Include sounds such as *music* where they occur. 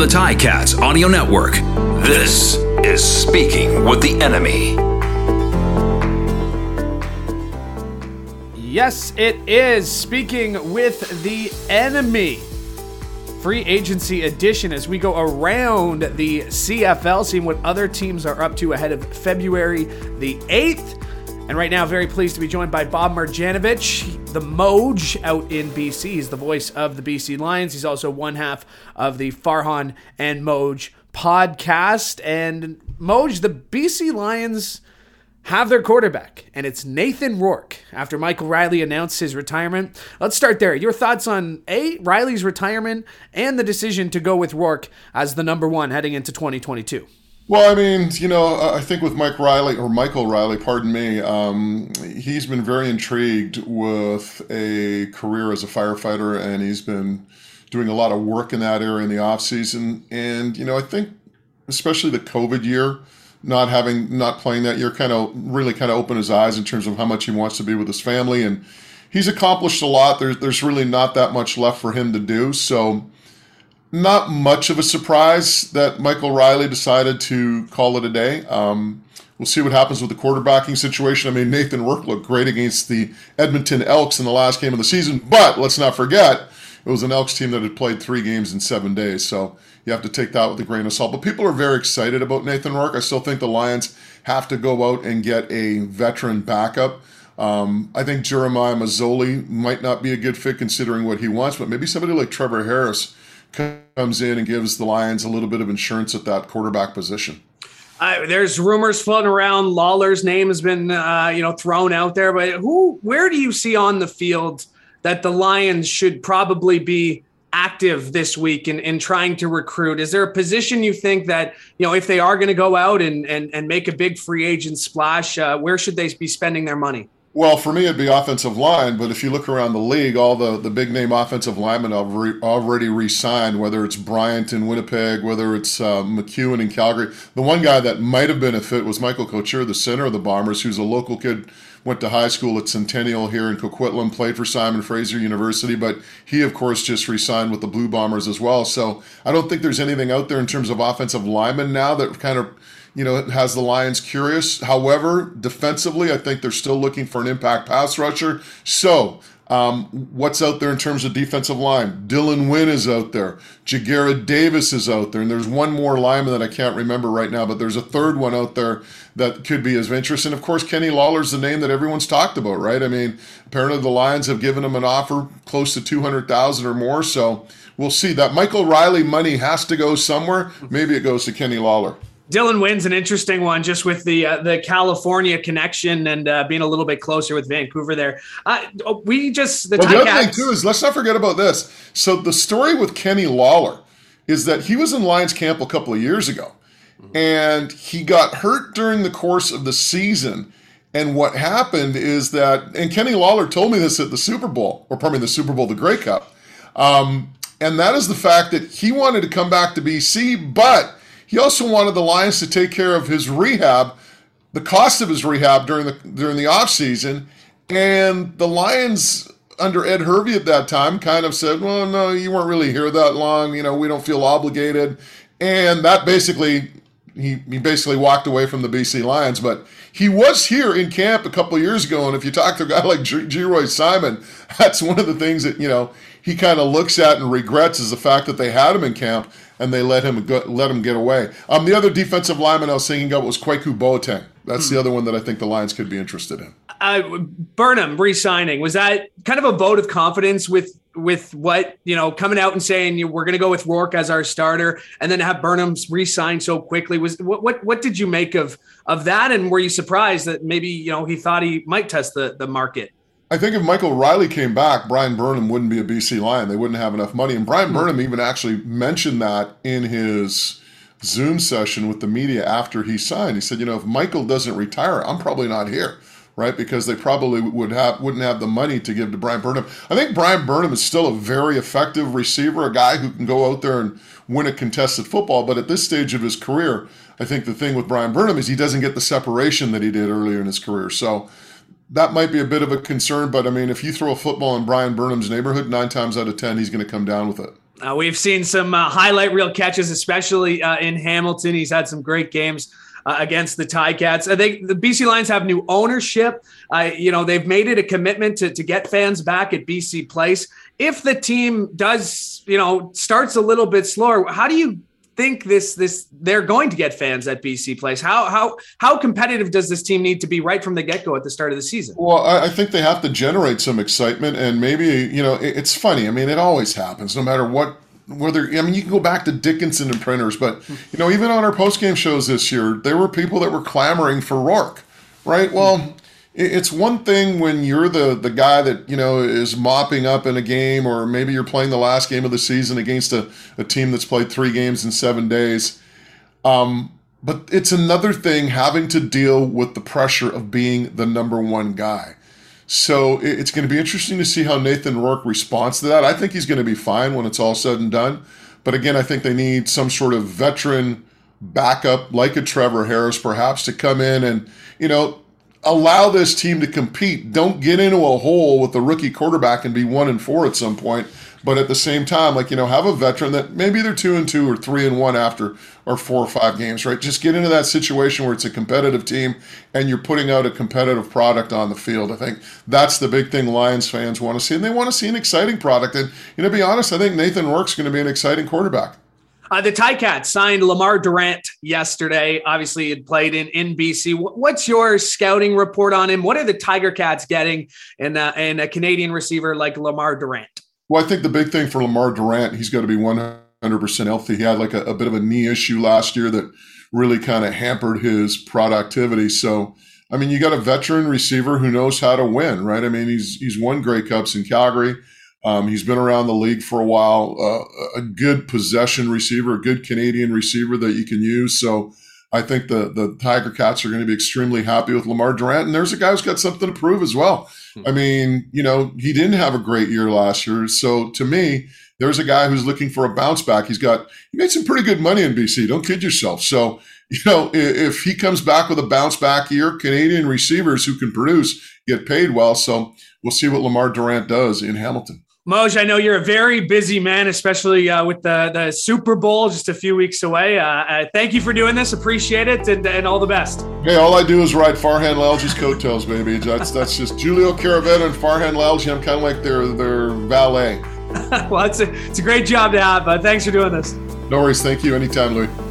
the Ticats Audio Network, this is Speaking with the Enemy. Yes, it is. Speaking with the enemy. Free agency edition as we go around the CFL, seeing what other teams are up to ahead of February the 8th. And right now, very pleased to be joined by Bob Marjanovic, the Moj out in BC. He's the voice of the BC Lions. He's also one half of the Farhan and Moj podcast. And Moj, the BC Lions have their quarterback, and it's Nathan Rourke after Michael Reilly announced his retirement. Let's start there. Your thoughts on A, Reilly's retirement, and the decision to go with Rourke as the number one heading into 2022. Well, I mean, you know, I think with Mike Reilly or Michael Reilly, pardon me, um, he's been very intrigued with a career as a firefighter, and he's been doing a lot of work in that area in the off season. And you know, I think especially the COVID year, not having not playing that year, kind of really kind of opened his eyes in terms of how much he wants to be with his family, and he's accomplished a lot. There's there's really not that much left for him to do, so not much of a surprise that Michael Reilly decided to call it a day. Um, we'll see what happens with the quarterbacking situation. I mean, Nathan Rourke looked great against the Edmonton Elks in the last game of the season, but let's not forget it was an Elks team that had played three games in seven days. So you have to take that with a grain of salt. But people are very excited about Nathan Rourke. I still think the Lions have to go out and get a veteran backup. Um, I think Jeremiah Masoli might not be a good fit considering what he wants, but maybe somebody like Trevor Harris comes in and gives the Lions a little bit of insurance at that quarterback position. Uh, there's rumors floating around. Lawler's name has been, uh, you know, thrown out there. But who, where do you see on the field that the Lions should probably be active this week in, in trying to recruit? Is there a position you think that, you know, if they are going to go out and, and, and make a big free agent splash, uh, where should they be spending their money? Well, for me, it'd be offensive line. But if you look around the league, all the, the big name offensive linemen have re- already re signed, whether it's Bryant in Winnipeg, whether it's uh, McEwen in Calgary. The one guy that might have been a fit was Michael Couture, the center of the Bombers, who's a local kid, went to high school at Centennial here in Coquitlam, played for Simon Fraser University, but he, of course, just re signed with the Blue Bombers as well. So I don't think there's anything out there in terms of offensive linemen now that kind of you know, it has the Lions curious. However, defensively, I think they're still looking for an impact pass rusher. So, um, what's out there in terms of defensive line? Dylan Wynn is out there. Ja'Gared Davis is out there. And there's one more lineman that I can't remember right now, but there's a third one out there that could be of interest. And of course, Kenny Lawler's the name that everyone's talked about, right? I mean, apparently the Lions have given him an offer close to 200000 or more. So we'll see. That Michael Reilly money has to go somewhere. Maybe it goes to Kenny Lawler. Dylan Wynn's an interesting one, just with the uh, the California connection and uh, being a little bit closer with Vancouver there. Uh, we just the, well, the other thing too is let's not forget about this. So the story with Kenny Lawler is that he was in Lions camp a couple of years ago, and he got hurt during the course of the season. And what happened is that, and Kenny Lawler told me this at the Super Bowl, or pardon me, the Super Bowl, the Grey Cup, um, and that is the fact that he wanted to come back to BC, but he also wanted the Lions to take care of his rehab, the cost of his rehab during the during the off season, and the Lions under Ed Hervey at that time kind of said, "Well, no, you weren't really here that long. You know, we don't feel obligated," and that basically he he basically walked away from the BC Lions. But he was here in camp a couple years ago, and if you talk to a guy *laughs* like Geroy Simon, that's one of the things that you know he kind of looks at and regrets is the fact that they had him in camp and they let him go, let him get away. Um, the other defensive lineman I was thinking of was Kwaku Boateng. That's hmm. the other one that I think the Lions could be interested in. Uh, Burnham re-signing was that kind of a vote of confidence with with what you know coming out and saying we're going to go with Rourke as our starter, and then have Burnham re-sign so quickly. Was what what what did you make of of that? And were you surprised that maybe you know he thought he might test the the market? I think if Michael Reilly came back, Bryan Burnham wouldn't be a BC Lion. They wouldn't have enough money. And Bryan hmm. Burnham even actually mentioned that in his Zoom session with the media after he signed. He said, you know, if Michael doesn't retire, I'm probably not here, right? Because they probably would have wouldn't have the money to give to Bryan Burnham. I think Bryan Burnham is still a very effective receiver, a guy who can go out there and win a contested football. But at this stage of his career, I think the thing with Bryan Burnham is he doesn't get the separation that he did earlier in his career. So that might be a bit of a concern, but I mean, if you throw a football in Bryan Burnham's neighborhood, nine times out of ten, he's going to come down with it. Uh, we've seen some uh, highlight reel catches, especially uh, in Hamilton. He's had some great games uh, against the Ticats. I think the BC Lions have new ownership. Uh, you know, they've made it a commitment to, to get fans back at BC Place. If the team does, you know, starts a little bit slower, how do you think this this they're going to get fans at BC Place? How how how competitive does this team need to be right from the get go at the start of the season? Well, I, think they have to generate some excitement, and maybe you know it's funny. I mean, it always happens, no matter what. Whether I mean, you can go back to Dickenson and Printers, but hmm. you know, even on our post game shows this year, there were people that were clamoring for Rourke, right? Well, it's one thing when you're the the guy that you know is mopping up in a game or maybe you're playing the last game of the season against a, a team that's played three games in seven days. Um, but it's another thing having to deal with the pressure of being the number one guy. So it's going to be interesting to see how nathan rourke responds to that. I think he's going to be fine when it's all said and done. But again i think they need some sort of veteran backup like a trevor harris perhaps to come in and you know allow this team to compete. Don't get into a hole with the rookie quarterback and be one and four at some point. But at the same time, like you know, have a veteran that maybe they're two and two or three and one after or four or five games, right? Just get into that situation where it's a competitive team and you're putting out a competitive product on the field. I think that's the big thing Lions fans want to see, and they want to see an exciting product. And you know, to be honest, I think Nathan Rourke's going to be an exciting quarterback. Uh, the Ticats signed Lemar Durant yesterday. Obviously, he played in, in BC. What's your scouting report on him? What are the Tiger Cats getting in, uh, a Canadian receiver like Lemar Durant? Well, I think the big thing for Lemar Durant, he's got to be 100% healthy. He had like a, a bit of a knee issue last year that really kind of hampered his productivity. So, I mean, you got a veteran receiver who knows how to win, right? I mean, he's he's won Grey Cups in Calgary. Um, he's been around the league for a while. Uh, a good possession receiver, a good Canadian receiver that you can use. So I think the the Tiger Cats are going to be extremely happy with Lemar Durant. And there's a guy who's got something to prove as well. Hmm. I mean, you know, he didn't have a great year last year. So to me, there's a guy who's looking for a bounce back. He's got he made some pretty good money in BC. Don't kid yourself. So *laughs* you know, if he comes back with a bounce back year, Canadian receivers who can produce get paid well. So we'll see what Lemar Durant does in Hamilton. Moj, I know you're a very busy man, especially uh, with the, the Super Bowl just a few weeks away. Uh, uh, thank you for doing this. Appreciate it, and, and all the best. Hey, all I do is ride Farhan Lalji's coattails, baby. That's that's just Julio Caravetta and Farhan Lalji. I'm kind of like their their valet. *laughs* well, it's a, it's a great job to have. Uh, thanks for doing this. No worries. Thank you. Anytime, Louis.